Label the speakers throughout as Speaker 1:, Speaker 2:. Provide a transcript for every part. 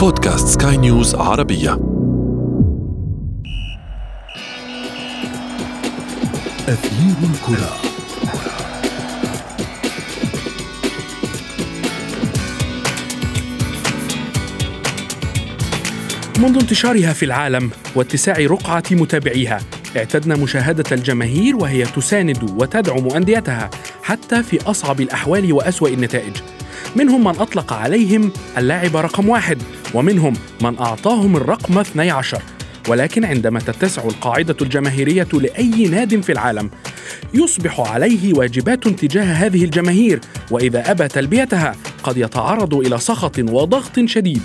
Speaker 1: بودكاست سكاي نيوز عربية.
Speaker 2: أثير الكرة.
Speaker 3: منذ انتشارها في العالم واتساع رقعة متابعيها اعتدنا مشاهدة الجماهير وهي تساند وتدعم أنديتها حتى في أصعب الأحوال وأسوأ النتائج. منهم من أطلق عليهم اللاعب رقم واحد ومنهم من أعطاهم الرقم 12 ولكن عندما تتسع القاعدة الجماهيرية لأي ناد في العالم يصبح عليه واجبات تجاه هذه الجماهير وإذا أبى تلبيتها قد يتعرض إلى سخط وضغط شديد.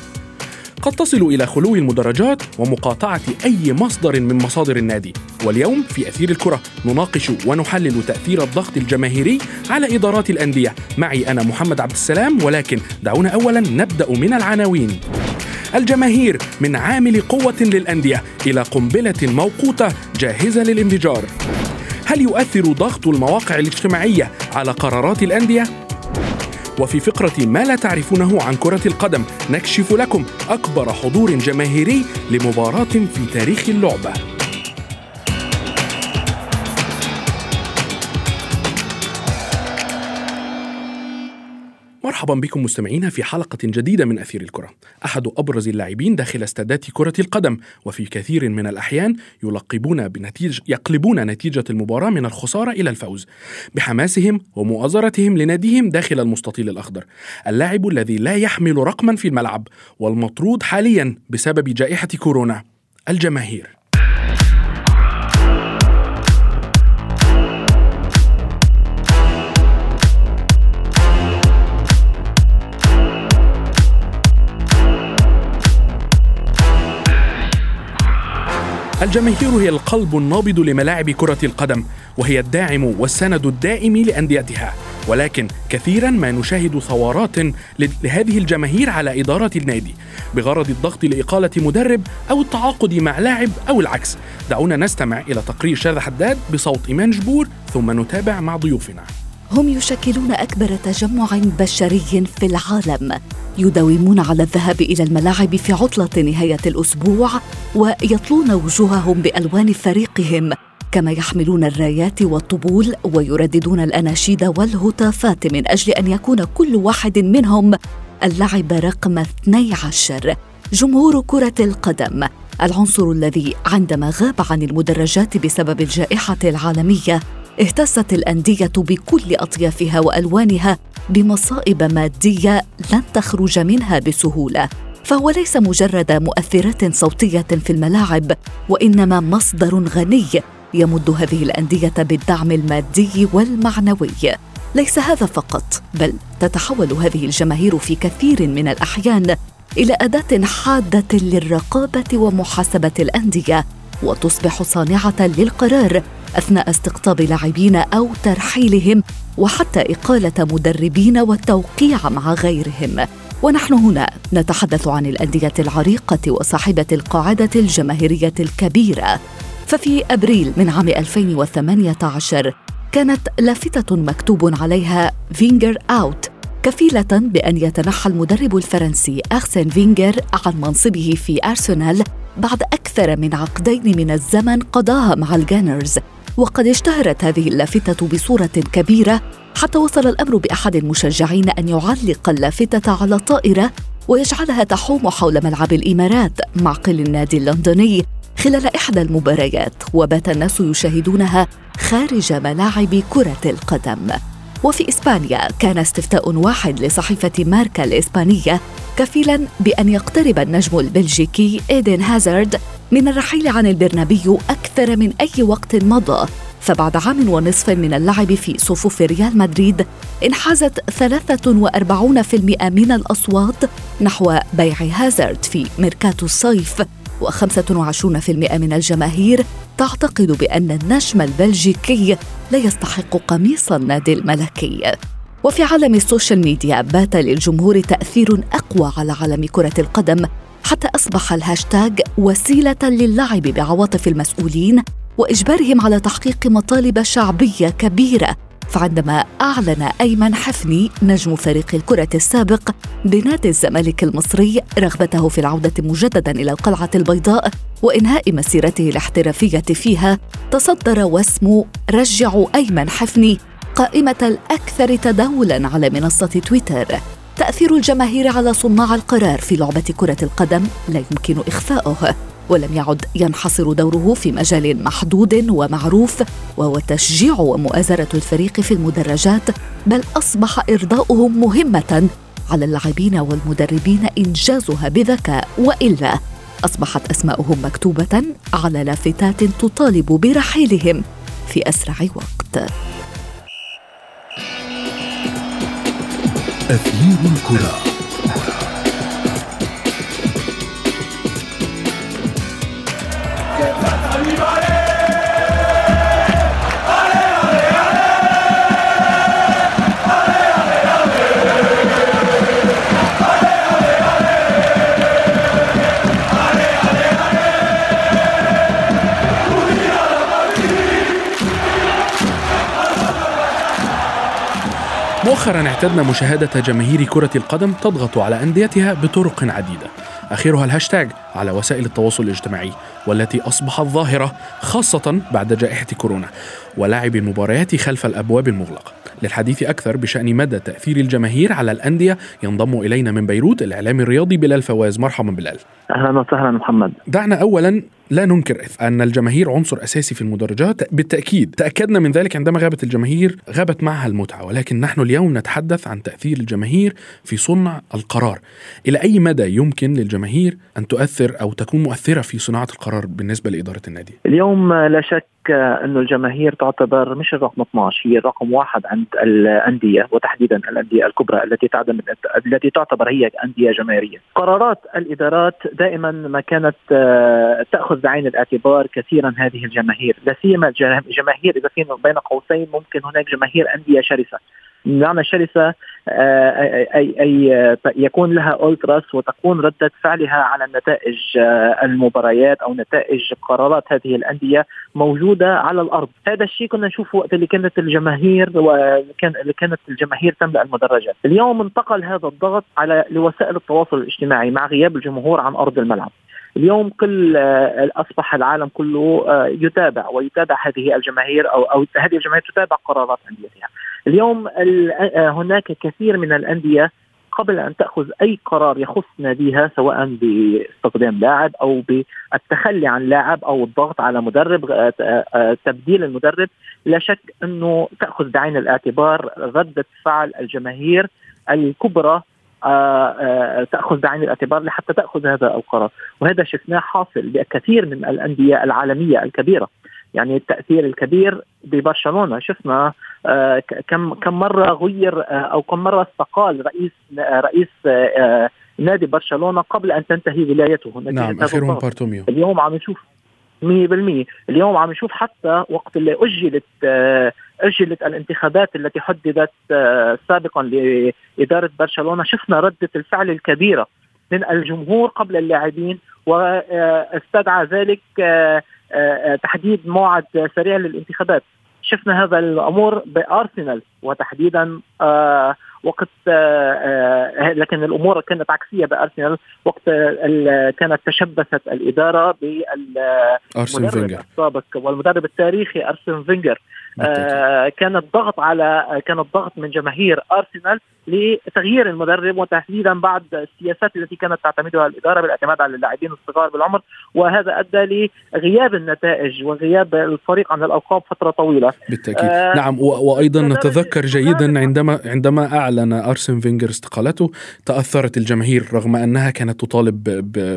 Speaker 3: قد تصل إلى خلو المدرجات ومقاطعة أي مصدر من مصادر النادي. واليوم في أثير الكرة نناقش ونحلل تأثير الضغط الجماهيري على إدارات الأندية. معي أنا محمد عبد السلام ولكن دعونا أولا نبدأ من العناوين. الجماهير من عامل قوة للأندية إلى قنبلة موقوتة جاهزة للانفجار هل يؤثر ضغط المواقع الاجتماعية على قرارات الأندية؟ وفي فقرة ما لا تعرفونه عن كرة القدم نكشف لكم أكبر حضور جماهيري لمباراة في تاريخ اللعبة مرحبا بكم مستمعينا في حلقة جديدة من أثير الكرة. أحد أبرز اللاعبين داخل استادات كرة القدم وفي كثير من الأحيان يلقبون بنتيجة يقلبون نتيجة المباراة من الخسارة إلى الفوز بحماسهم ومؤازرتهم لناديهم داخل المستطيل الأخضر. اللاعب الذي لا يحمل رقما في الملعب والمطرود حاليا بسبب جائحة كورونا الجماهير. الجماهير هي القلب النابض لملاعب كرة القدم وهي الداعم والسند الدائم لأنديتها. ولكن كثيرا ما نشاهد ثورات لهذه الجماهير على إدارة النادي بغرض الضغط لإقالة مدرب أو التعاقد مع لاعب أو العكس. دعونا نستمع إلى تقرير شاذ حداد بصوت إيمان جبور ثم نتابع مع ضيوفنا.
Speaker 4: هم يشكلون أكبر تجمع بشري في العالم يداومون على الذهاب إلى الملاعب في عطلة نهاية الأسبوع ويطلون وجوههم بألوان فريقهم كما يحملون الرايات والطبول ويرددون الأناشيد والهتافات من أجل أن يكون كل واحد منهم اللاعب رقم 12 جمهور كرة القدم العنصر الذي عندما غاب عن المدرجات بسبب الجائحة العالمية اهتزت الأندية بكل أطيافها وألوانها بمصائب مادية لن تخرج منها بسهولة. فهو ليس مجرد مؤثرات صوتية في الملاعب وإنما مصدر غني يمد هذه الأندية بالدعم المادي والمعنوي. ليس هذا فقط بل تتحول هذه الجماهير في كثير من الأحيان إلى أداة حادة للرقابة ومحاسبة الأندية وتصبح صانعة للقرار أثناء استقطاب لاعبين أو ترحيلهم وحتى إقالة مدربين والتوقيع مع غيرهم. ونحن هنا نتحدث عن الأندية العريقة وصاحبة القاعدة الجماهيرية الكبيرة. ففي أبريل من عام 2018 كانت لافتة مكتوب عليها Wenger out كفيلة بأن يتنحى المدرب الفرنسي أرسن فينجر عن منصبه في أرسنال بعد أكثر من عقدين من الزمن قضاها مع ال Gunners. وقد اشتهرت هذه اللافتة بصورة كبيرة حتى وصل الأمر بأحد المشجعين أن يعلق اللافتة على طائرة ويجعلها تحوم حول ملعب الإمارات معقل النادي اللندني خلال إحدى المباريات وبات الناس يشاهدونها خارج ملاعب كرة القدم. وفي إسبانيا كان استفتاء واحد لصحيفة ماركا الإسبانية كفيلا بأن يقترب النجم البلجيكي إيدن هازارد من الرحيل عن البرنابيو أكثر من أي وقت مضى. فبعد عام ونصف من اللعب في صفوف ريال مدريد انحازت 43% من الأصوات نحو بيع هازارد في ميركاتو الصيف و25% من الجماهير تعتقد بأن النجم البلجيكي لا يستحق قميص النادي الملكي. وفي عالم ال social media بات للجمهور تأثير أقوى على عالم كرة القدم حتى أصبح الهاشتاج وسيلة للعب بعواطف المسؤولين وإجبارهم على تحقيق مطالب شعبية كبيرة. فعندما أعلن أيمن حفني نجم فريق الكرة السابق بنادي الزمالك المصري رغبته في العودة مجددا إلى القلعة البيضاء وإنهاء مسيرته الاحترافية فيها تصدر واسم رجعوا أيمن حفني قائمة الأكثر تداولا على منصة تويتر. تأثير الجماهير على صناع القرار في لعبة كرة القدم لا يمكن إخفاؤه ولم يعد ينحصر دوره في مجال محدود ومعروف وهو تشجيع ومؤازرة الفريق في المدرجات بل أصبح إرضاؤهم مهمة على اللاعبين والمدربين إنجازها بذكاء وإلا. أصبحت أسماؤهم مكتوبة على لافتات تطالب برحيلهم في أسرع وقت.
Speaker 2: أثير الكرة.
Speaker 3: مؤخرا اعتدنا مشاهدة جماهير كرة القدم تضغط على أنديتها بطرق عديدة. آخرها الهاشتاج على وسائل التواصل الاجتماعي والتي أصبحت ظاهرة خاصة بعد جائحة كورونا ولعب المباريات خلف الأبواب المغلقة. للحديث أكثر بشأن مدى تأثير الجماهير على الأندية ينضم إلينا من بيروت الإعلامي الرياضي بلال فواز. مرحبا بلال.
Speaker 5: أهلا وسهلا محمد.
Speaker 3: دعنا أولا لا ننكر أن الجماهير عنصر أساسي في المدرجات. بالتأكيد تأكدنا من ذلك عندما غابت الجماهير غابت معها المتعة ولكن نحن اليوم نتحدث عن تأثير الجماهير في صنع القرار. إلى أي مدى يمكن للجماهير أن تؤثر أو تكون مؤثرة في صناعة القرار بالنسبة لإدارة النادي؟
Speaker 5: اليوم لا شك أنه الجماهير تعتبر مش الرقم 12 هي الرقم واحد عند الأندية وتحديدا الأندية الكبرى التي تعتمد التي تعتبر هي أندية جماهيرية. قرارات الإدارات دائما ما كانت آه، تأخذ بعين الاعتبار كثيرا هذه الجماهير، لا سيما الجماهير إذا في بين قوسين ممكن هناك جماهير أندية شرسة. معنى شرسة آه، أي أي يكون لها اولتراس وتكون ردة فعلها على نتائج آه، المباريات أو نتائج قرارات هذه الأندية موجودة على الأرض، هذا الشيء كنا نشوفه وقت اللي كانت الجماهير وكان اللي كانت الجماهير تملأ المدرجات، اليوم انتقل هذا الضغط على لوسائل التواصل الاجتماعي مع غياب الجمهور عن أرض الملعب. اليوم كل آه، أصبح العالم كله يتابع ويتابع هذه الجماهير أو أو هذه الجماهير تتابع قرارات أنديتها. اليوم آه، هناك كثير من الأندية قبل أن تأخذ أي قرار يخص ناديها سواء باستخدام لاعب أو بالتخلي عن لاعب أو الضغط على مدرب آه، آه، تبديل المدرب. لا شك أنه تأخذ بعين الاعتبار ردة فعل الجماهير الكبرى تأخذ بعين الاعتبار لحتى تأخذ هذا القرار. وهذا شفناه حاصل بكثير من الأندية العالمية الكبيرة. يعني التأثير الكبير ببرشلونة. شفنا آه، كم كم مرة غير آه، أو كم مرة استقال رئيس آه، رئيس نادي برشلونة قبل أن تنتهي ولايته.
Speaker 3: نعم اخرهم بارتوميو.
Speaker 5: اليوم عم نشوف 100% اليوم عم نشوف حتى وقت اللي أجلت أجلت الانتخابات التي حددت سابقا لإدارة برشلونة شفنا ردة الفعل الكبيرة. من الجمهور قبل اللاعبين واستدعى ذلك تحديد موعد سريع للانتخابات. شفنا هذا الأمور بأرسنال وتحديدا آه وقت آه آه لكن الأمور كانت عكسية بأرسنال. وقت كانت تشبثت الإدارة بالمدرب السابق والمدرب التاريخي أرسن فينجر. آه كان الضغط على كان الضغط من جماهير أرسنال لتغيير المدرب وتحديدا بعد السياسات التي كانت تعتمدها الإدارة بالاعتماد على اللاعبين الصغار بالعمر وهذا أدى لغياب النتائج وغياب الفريق عن الألقاب فترة طويلة.
Speaker 3: بالتأكيد. آه نعم وأيضا نتذكر جيدا عندما عندما أعلن أرسن فينجر استقالته تأثرت الجماهير رغم أنها كانت تطالب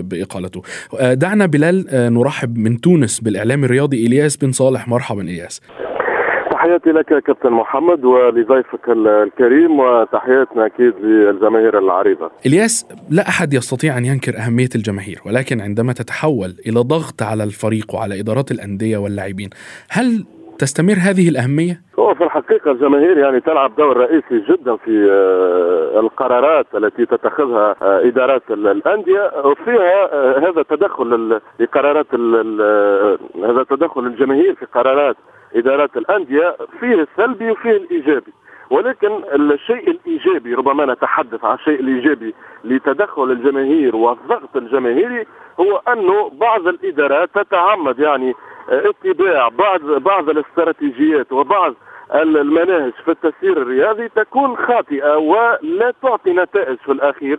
Speaker 3: بإقالته. آه دعنا بلال آه نرحب من تونس بالإعلام الرياضي إلياس بن صالح. مرحبا إلياس.
Speaker 6: تحياتي لك كابتن محمد ولضيفك الكريم وتحياتنا أكيد للجماهير العريضة.
Speaker 3: إلياس لا أحد يستطيع أن ينكر أهمية الجماهير، ولكن عندما تتحول إلى ضغط على الفريق وعلى إدارات الأندية واللاعبين، هل تستمر هذه الأهمية؟
Speaker 6: هو في الحقيقة الجماهير يعني تلعب دور رئيسي جدا في آه، القرارات التي تتخذها آه، إدارات الأندية وفيها آه، هذا التدخل لقرارات هذا تدخل الجماهير في قرارات إدارات الأندية فيه السلبي وفيه الإيجابي. ولكن الشيء الإيجابي ربما نتحدث عن الشيء الإيجابي لتدخل الجماهير والضغط الجماهيري هو أنه بعض الإدارات تتعمد يعني اتباع بعض بعض الاستراتيجيات وبعض المناهج في التسيير الرياضي تكون خاطئة ولا تعطي نتائج في الأخير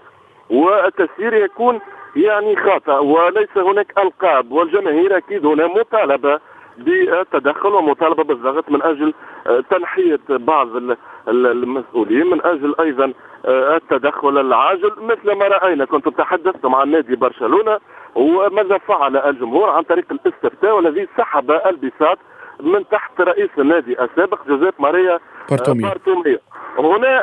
Speaker 6: والتسيير يكون يعني خاطئ وليس هناك ألقاب والجماهير أكيد هنا مطالبة بالتدخل ومطالبة بالضغط من أجل آه، تنحية بعض المسؤولين من أجل أيضا آه، التدخل العاجل. مثل ما رأينا كنت تحدثتم عن نادي برشلونة وماذا فعل الجمهور عن طريق الاستفتاء والذي سحب البساط من تحت رئيس النادي السابق جوزيف ماريا بارتوميو هنا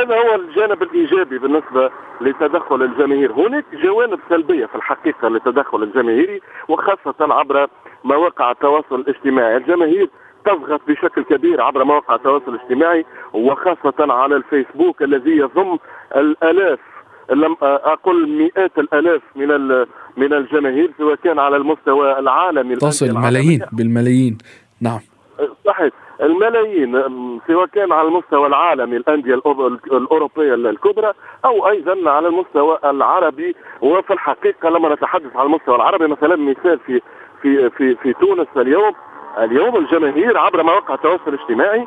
Speaker 6: هذا هو الجانب الإيجابي بالنسبة لتدخل الجماهير. هناك جوانب سلبية في الحقيقة للتدخل الجماهيري وخاصة عبر مواقع التواصل الاجتماعي. الجماهير تضغط بشكل كبير عبر مواقع التواصل الاجتماعي وخاصة على الفيسبوك الذي يضم الآلاف لم أقل مئات الآلاف من من الجماهير سواء كان على المستوى العالمي.
Speaker 3: تصل ملايين بالملايين. نعم.
Speaker 6: صحيح. الملايين سواء كان على المستوى العالمي الأندية الأوروبية الكبرى أو أيضا على المستوى العربي. وفي الحقيقة لما نتحدث على المستوى العربي مثلا مثال في في في في تونس اليوم اليوم الجماهير عبر مواقع التواصل الاجتماعي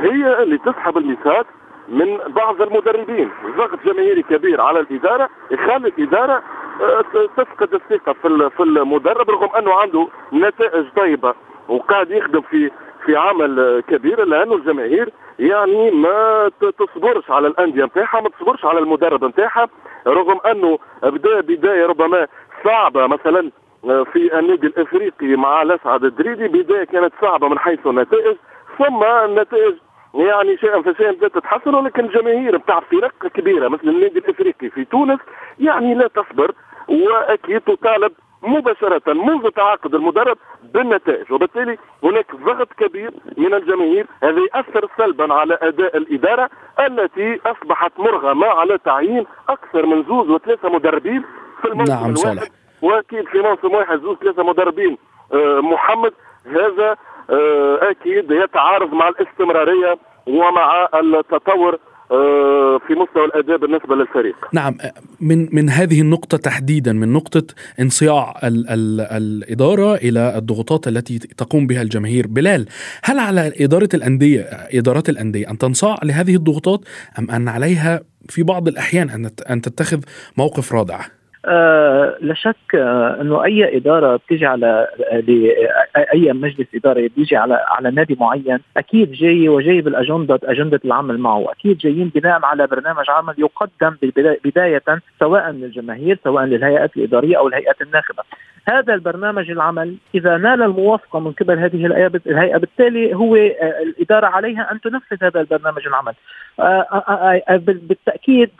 Speaker 6: هي اللي تسحب الميثاق من بعض المدربين. ضغط جماهيري كبير على الإدارة يخلي الإدارة آه، تفقد الثقة في في المدرب رغم أنه عنده نتائج طيبة. وقاعد يخدم في في عمل كبير لأنه الجماهير يعني ما تصبرش على الأندية نتاعها ما تصبرش على المدرب نتاعها رغم أنه بدا بداية ربما صعبة مثلا آه، في النادي الإفريقي مع الأسعد الدريدي بداية كانت صعبة من حيث النتائج ثم النتائج يعني شيئا فشيئا بدأت تتحسن ولكن الجماهير بتاع فرق كبيرة مثل النادي الإفريقي في تونس يعني لا تصبر وأكيد تطالب مباشرة منذ تعاقد المدرب بالنتائج. وبالتالي هناك ضغط كبير من الجماهير. هذا يأثر سلبا على أداء الإدارة التي أصبحت مرغمة على تعيين أكثر من زوز وثلاثة مدربين في الموسم نعم الواحد. صالح. وأكيد في موسم واحد زوز ثلاثة مدربين آه، محمد هذا آه، أكيد يتعارض مع الاستمرارية ومع التطور في مستوى الأداء بالنسبة للفريق.
Speaker 3: نعم من من هذه النقطة تحديدا من نقطة انصياع ال ال الإدارة إلى الضغوطات التي تقوم بها الجماهير، بلال هل على إدارة الأندية إدارات الأندية أن تنصاع لهذه الضغوطات أم أن عليها في بعض الأحيان أن أن تتخذ موقف رادع؟
Speaker 5: آه لا شك آه إنه أي إدارة بتيجي على أي مجلس اداره بيجي على على نادي معين أكيد جاي وجاي بالأجندة أجندة العمل معه. أكيد جايين بناء على برنامج عمل يقدم بداية سواء للجماهير سواء للهيئات الإدارية أو الهيئات الناخبة. هذا البرنامج العمل إذا نال الموافقة من قبل هذه الهيئة بالتالي هو آه، الإدارة عليها أن تنفذ هذا البرنامج العمل. آه، بالتأكيد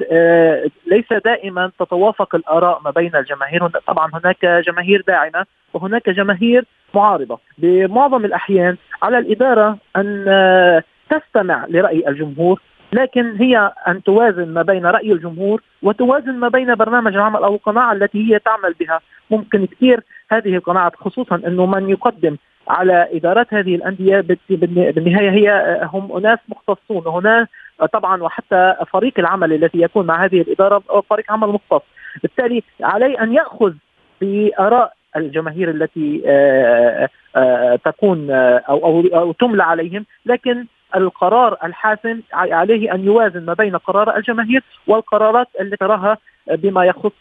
Speaker 5: ليس دائما تتوافق الآراء ما بين الجماهير. طبعا هناك جماهير داعمة وهناك جماهير معارضة. بمعظم الأحيان على الإدارة أن آه، تستمع لرأي الجمهور لكن هي أن توازن ما بين رأي الجمهور وتوازن ما بين برنامج العمل أو القناعة التي هي تعمل بها. ممكن كثير هذه القناعات خصوصا إنه من يقدم على ادارات هذه الأندية بالنهاية هي آه، هم أناس مختصون. هنا طبعا وحتى فريق العمل الذي يكون مع هذه الإدارة فريق عمل مختص. بالتالي عليه أن يأخذ بآراء الجماهير التي آه، آه، تكون أو أو أو تملى عليهم لكن القرار الحاسم عليه أن يوازن ما بين قرار الجماهير والقرارات التي تراها بما يخص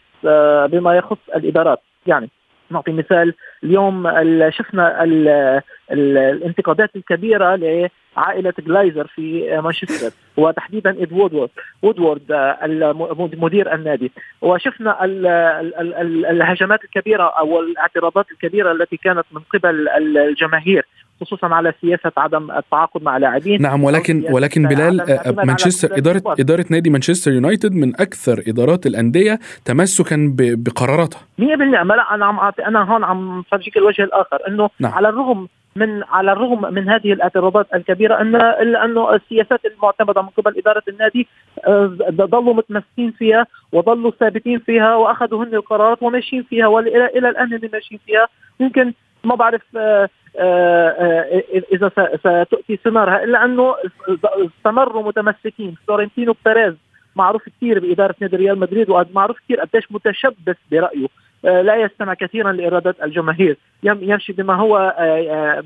Speaker 5: بما يخص الإدارات. يعني نعطي مثال. اليوم شفنا الانتقادات الكبيرة لعائلة جلايزر في مانشستر وتحديدا اد وودورد. وودورد مدير النادي. وشفنا الهجمات الكبيرة أو الاعتراضات الكبيرة التي كانت من قبل الجماهير. خصوصا على سياسة عدم التعاقد مع لاعبين.
Speaker 3: نعم ولكن ولكن بلال آه، مانشستر اداره إدارة نادي مانشستر يونايتد من أكثر إدارات الأندية تمسكا بقراراتها.
Speaker 5: 100% ما لا أنا عم أنا هون عم فرجيك الوجه الآخر إنه نعم. على الرغم من على الرغم من هذه الاعتراضات الكبيرة ان إلا أنه السياسات المعتمدة من قبل إدارة النادي آه، ظلوا متمسكين فيها وظلوا ثابتين فيها وأخذوا هن القرارات وماشيين فيها والى إلى الآن ماشيين فيها. يمكن ما بعرف إذا ستؤتي ثمارها الا انه استمروا متمسكين. فلورنتينو بيريز معروف كثير بإدارة نادي ريال مدريد ومعروف كثير قديش متشبث برأيه. لا يستمع كثيرا لارادات الجماهير. يمشي بما هو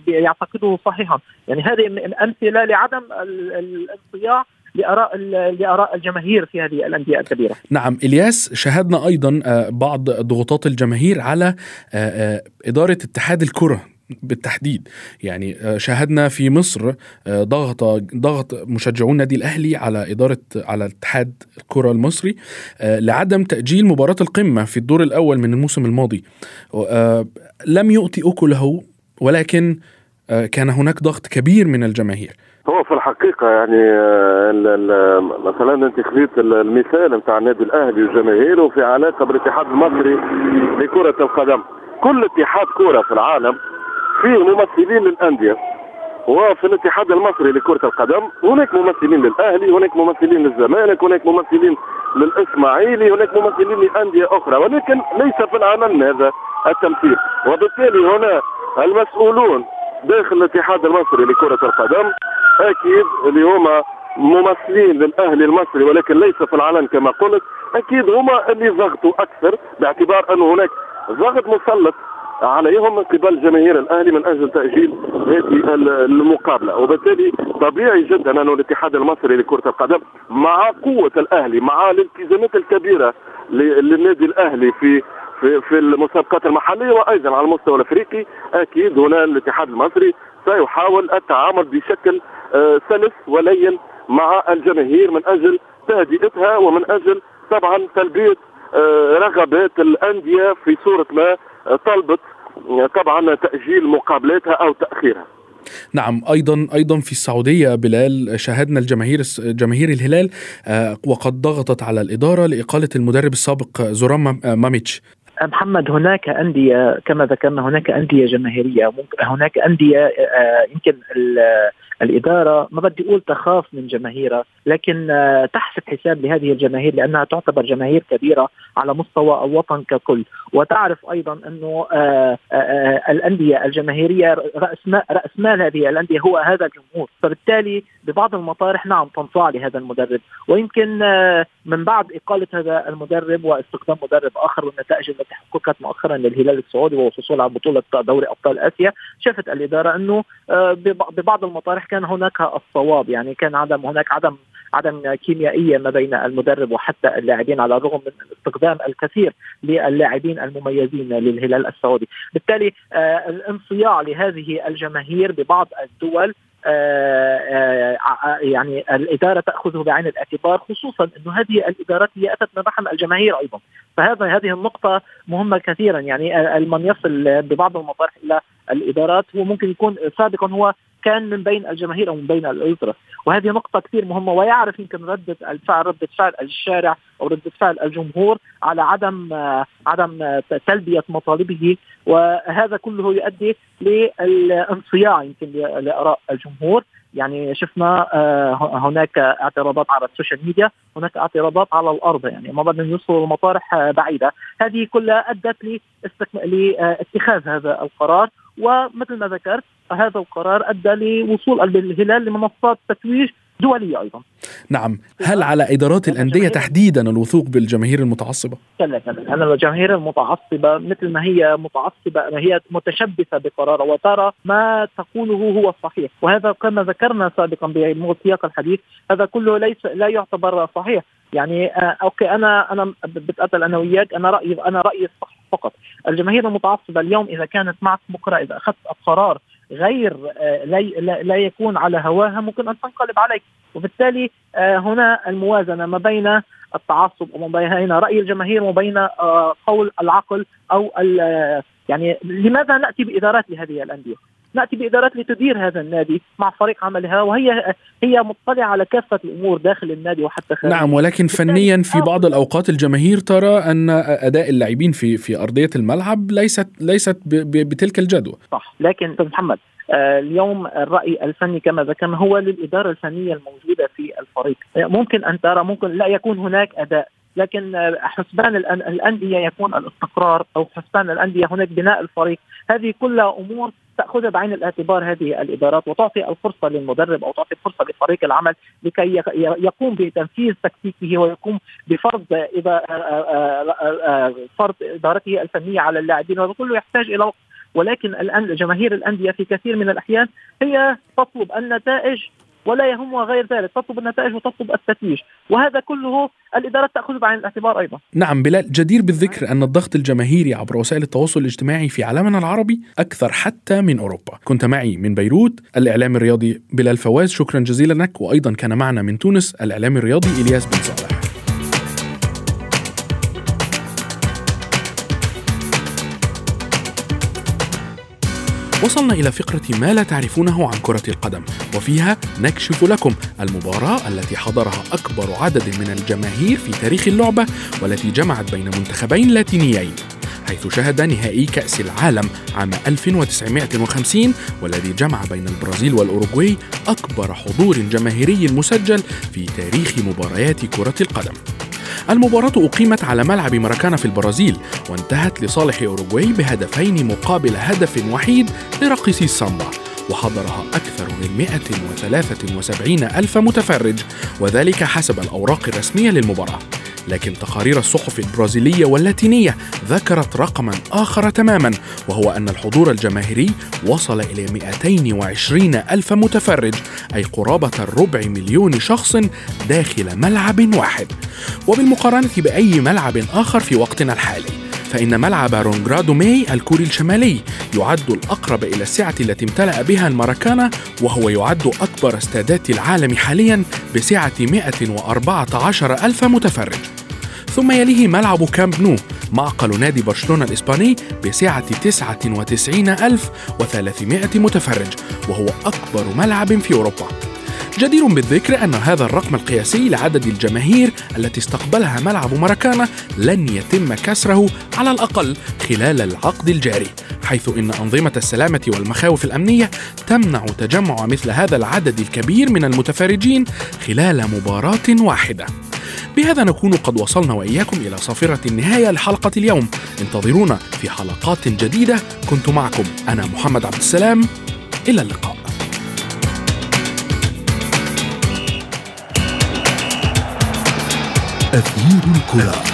Speaker 5: يعتقده صحيحا. يعني هذه أمثلة لعدم الانصياع لآراء لآراء الجماهير في هذه الأندية الكبيرة.
Speaker 3: نعم إلياس شاهدنا أيضا بعض ضغوطات الجماهير على إدارة اتحاد الكرة بالتحديد. يعني شاهدنا في مصر ضغط ضغط مشجعون النادي الأهلي على إدارة على اتحاد الكرة المصري لعدم تأجيل مباراة القمة في الدور الأول من الموسم الماضي. لم يؤتي أكله ولكن كان هناك ضغط كبير من الجماهير.
Speaker 6: هو في الحقيقة يعني مثلا أنت خذيت المثال نتاع النادي الأهلي وجماهيره في علاقة بالاتحاد المصري لكرة القدم. كل اتحاد كرة في العالم فيه ممثلين للأندية وفي الاتحاد المصري لكرة القدم هناك ممثلين للأهلي هناك ممثلين للزمالك هناك ممثلين للإسماعيلي هناك ممثلين لأندية أخرى ولكن ليس في العمل هذا التمثيل. وبالتالي هنا المسؤولون داخل الاتحاد المصري لكرة القدم. أكيد اللي هما ممثلين للأهلي المصري ولكن ليس في العلن كما قلت. أكيد هما اللي ضغطوا أكثر باعتبار أن هناك ضغط مسلط عليهم من قبل جماهير الأهلي من أجل تأجيل هذه المقابلة. وبالتالي طبيعي جدا أن الاتحاد المصري لكرة القدم مع قوة الأهلي مع الالتزامات الكبيرة للنادي الأهلي في في في المسابقات المحلية وأيضا على المستوى الأفريقي أكيد هنا الاتحاد المصري سيحاول التعامل بشكل سلس ولين مع الجماهير من أجل تهدئتها ومن أجل طبعا تلبية رغبات الأندية في صورة ما طلبت طبعا تأجيل مقابلاتها أو تأخيرها.
Speaker 3: نعم أيضا أيضا في السعودية بلال شاهدنا الجماهير جماهير الهلال وقد ضغطت على الإدارة لإقالة المدرب السابق زوران ماميتش.
Speaker 5: محمد هناك أندية كما ذكرنا هناك أندية جماهيرية هناك أندية يمكن الإدارة ما بدي أقول تخاف من جماهيرها لكن تحسب حساب لهذه الجماهير لأنها تعتبر جماهير كبيرة على مستوى الوطن ككل. وتعرف أيضا أنه الأندية الجماهيرية رأس مال, رأس مال هذه الأندية هو هذا الجمهور. فبالتالي ببعض المطارح نعم تنصاع لهذا المدرب. ويمكن من بعد إقالة هذا المدرب واستخدام مدرب آخر والنتائج التي حققت مؤخرا للهلال السعودي والحصول على بطولة دوري أبطال آسيا شافت الإدارة أنه ببعض المطارح كان هناك الصواب يعني كان عدم هناك عدم عدم كيميائية ما بين المدرب وحتى اللاعبين على الرغم من استخدام الكثير للاعبين المميزين للهلال السعودي، بالتالي آه الانصياع لهذه الجماهير ببعض الدول آآ آآ يعني الإدارة تأخذه بعين الاعتبار خصوصا إنه هذه الإدارات هي أتت من رحم الجماهير أيضا. فهذا هذه النقطة مهمة كثيرا. يعني من يصل ببعض المطارح إلى الإدارات هو ممكن يكون سابقا هو كان من بين الجماهير أو من بين الأسرة. وهذه نقطة كثير مهمة ويعرف يمكن ردة الفعل ردة فعل الشارع أو ردة فعل الجمهور على عدم عدم تلبية مطالبه. وهذا كله يؤدي للانصياع يمكن لآراء الجمهور. يعني شفنا هناك اعتراضات على السوشيال ميديا هناك اعتراضات على الأرض يعني ما بدنا يوصلوا لمطارح بعيدة. هذه كلها أدت لاتخاذ هذا القرار. ومثل ما ذكرت هذا القرار أدى لوصول الهلال لمنصات تتويج دولية أيضا.
Speaker 3: نعم. هل على إدارات الأندية تحديدا الوثوق بالجماهير المتعصبة؟
Speaker 5: كلا كلا. أنا الجماهير المتعصبة مثل ما هي متعصبة هي متشبثة بقرارها وترى ما تقوله هو الصحيح وهذا كما ذكرنا سابقا بسياق الحديث هذا كله ليس لا يعتبر صحيح. يعني آه أوكي أنا أنا بتقاتل أنا وياك أنا رأيي أنا رأيي الصح فقط الجماهير المتعصبة اليوم إذا كانت معك بكرة إذا أخذت القرار غير لا, لا يكون على هواها ممكن أن تنقلب عليك وبالتالي هنا الموازنة ما بين التعصب وما بين رأي الجماهير وما بين قول العقل أو يعني لماذا نأتي بإدارات لهذه الأندية؟ نأتي بإدارات لتدير هذا النادي مع فريق عملها وهي هي مطلعة على كافة الأمور داخل النادي وحتى خارج.
Speaker 3: نعم ولكن فنيا في بعض الأوقات الجماهير ترى أن أداء اللاعبين في في أرضية الملعب ليست ليست بتلك الجدوى.
Speaker 5: صح لكن أستاذ محمد آه اليوم الرأي الفني كما ذكرنا هو للإدارة الفنية الموجودة في الفريق. ممكن أن ترى ممكن لا يكون هناك أداء لكن حسبان الأندية يكون الاستقرار أو حسبان الأندية هناك بناء الفريق. هذه كلها أمور تاخذها بعين الاعتبار هذه الإدارات وتعطي الفرصة للمدرب أو تعطي فرصة لفريق العمل لكي يقوم بتنفيذ تكتيكه ويقوم بفرض اذا فرض إدارته الفنية على اللاعبين وهذا كله يحتاج إلى وقت. ولكن الآن جماهير الأندية في كثير من الأحيان هي تطلب النتائج ولا يهمها غير ذلك تطلب النتائج وتطلب التتويج وهذا كله الإدارات تأخذ بعين الاعتبار أيضا.
Speaker 3: نعم بلال جدير بالذكر أن الضغط الجماهيري عبر وسائل التواصل الاجتماعي في عالمنا العربي أكثر حتى من أوروبا. كنت معي من بيروت الإعلام الرياضي بلال فواز شكرا جزيلا لك وأيضا كان معنا من تونس الإعلام الرياضي إلياس بن وصلنا إلى فقرة ما لا تعرفونه عن كرة القدم وفيها نكشف لكم المباراة التي حضرها أكبر عدد من الجماهير في تاريخ اللعبة والتي جمعت بين منتخبين لاتينيين حيث شهد نهائي كأس العالم عام 1950 والذي جمع بين البرازيل والأوروغواي أكبر حضور جماهيري مسجل في تاريخ مباريات كرة القدم. المباراة أقيمت على ملعب مراكانا في البرازيل وانتهت لصالح أوروغواي بهدفين مقابل هدف وحيد لرقصي السامبا وحضرها أكثر من 173 ألف متفرج وذلك حسب الأوراق الرسمية للمباراة. لكن تقارير الصحف البرازيلية واللاتينية ذكرت رقما آخر تماما وهو أن الحضور الجماهيري وصل إلى 220 ألف متفرج أي قرابة الربع مليون شخص داخل ملعب واحد. وبالمقارنة بأي ملعب آخر في وقتنا الحالي. فإن ملعب رونغرادو ماي الكوري الشمالي يعد الأقرب إلى السعة التي امتلأ بها الماراكانا وهو يعد أكبر استادات العالم حاليا بسعة 114 ألف متفرج. ثم يليه ملعب كامب نو معقل نادي برشلونة الإسباني بسعة 99300 متفرج وهو أكبر ملعب في أوروبا. جدير بالذكر أن هذا الرقم القياسي لعدد الجماهير التي استقبلها ملعب ماراكانا لن يتم كسره على الأقل خلال العقد الجاري حيث إن أنظمة السلامة والمخاوف الأمنية تمنع تجمع مثل هذا العدد الكبير من المتفرجين خلال مباراة واحدة. بهذا نكون قد وصلنا وإياكم إلى صافرة النهاية لحلقة اليوم. انتظرونا في حلقات جديدة. كنت معكم أنا محمد عبد السلام. إلى اللقاء.
Speaker 2: أثير الكرة.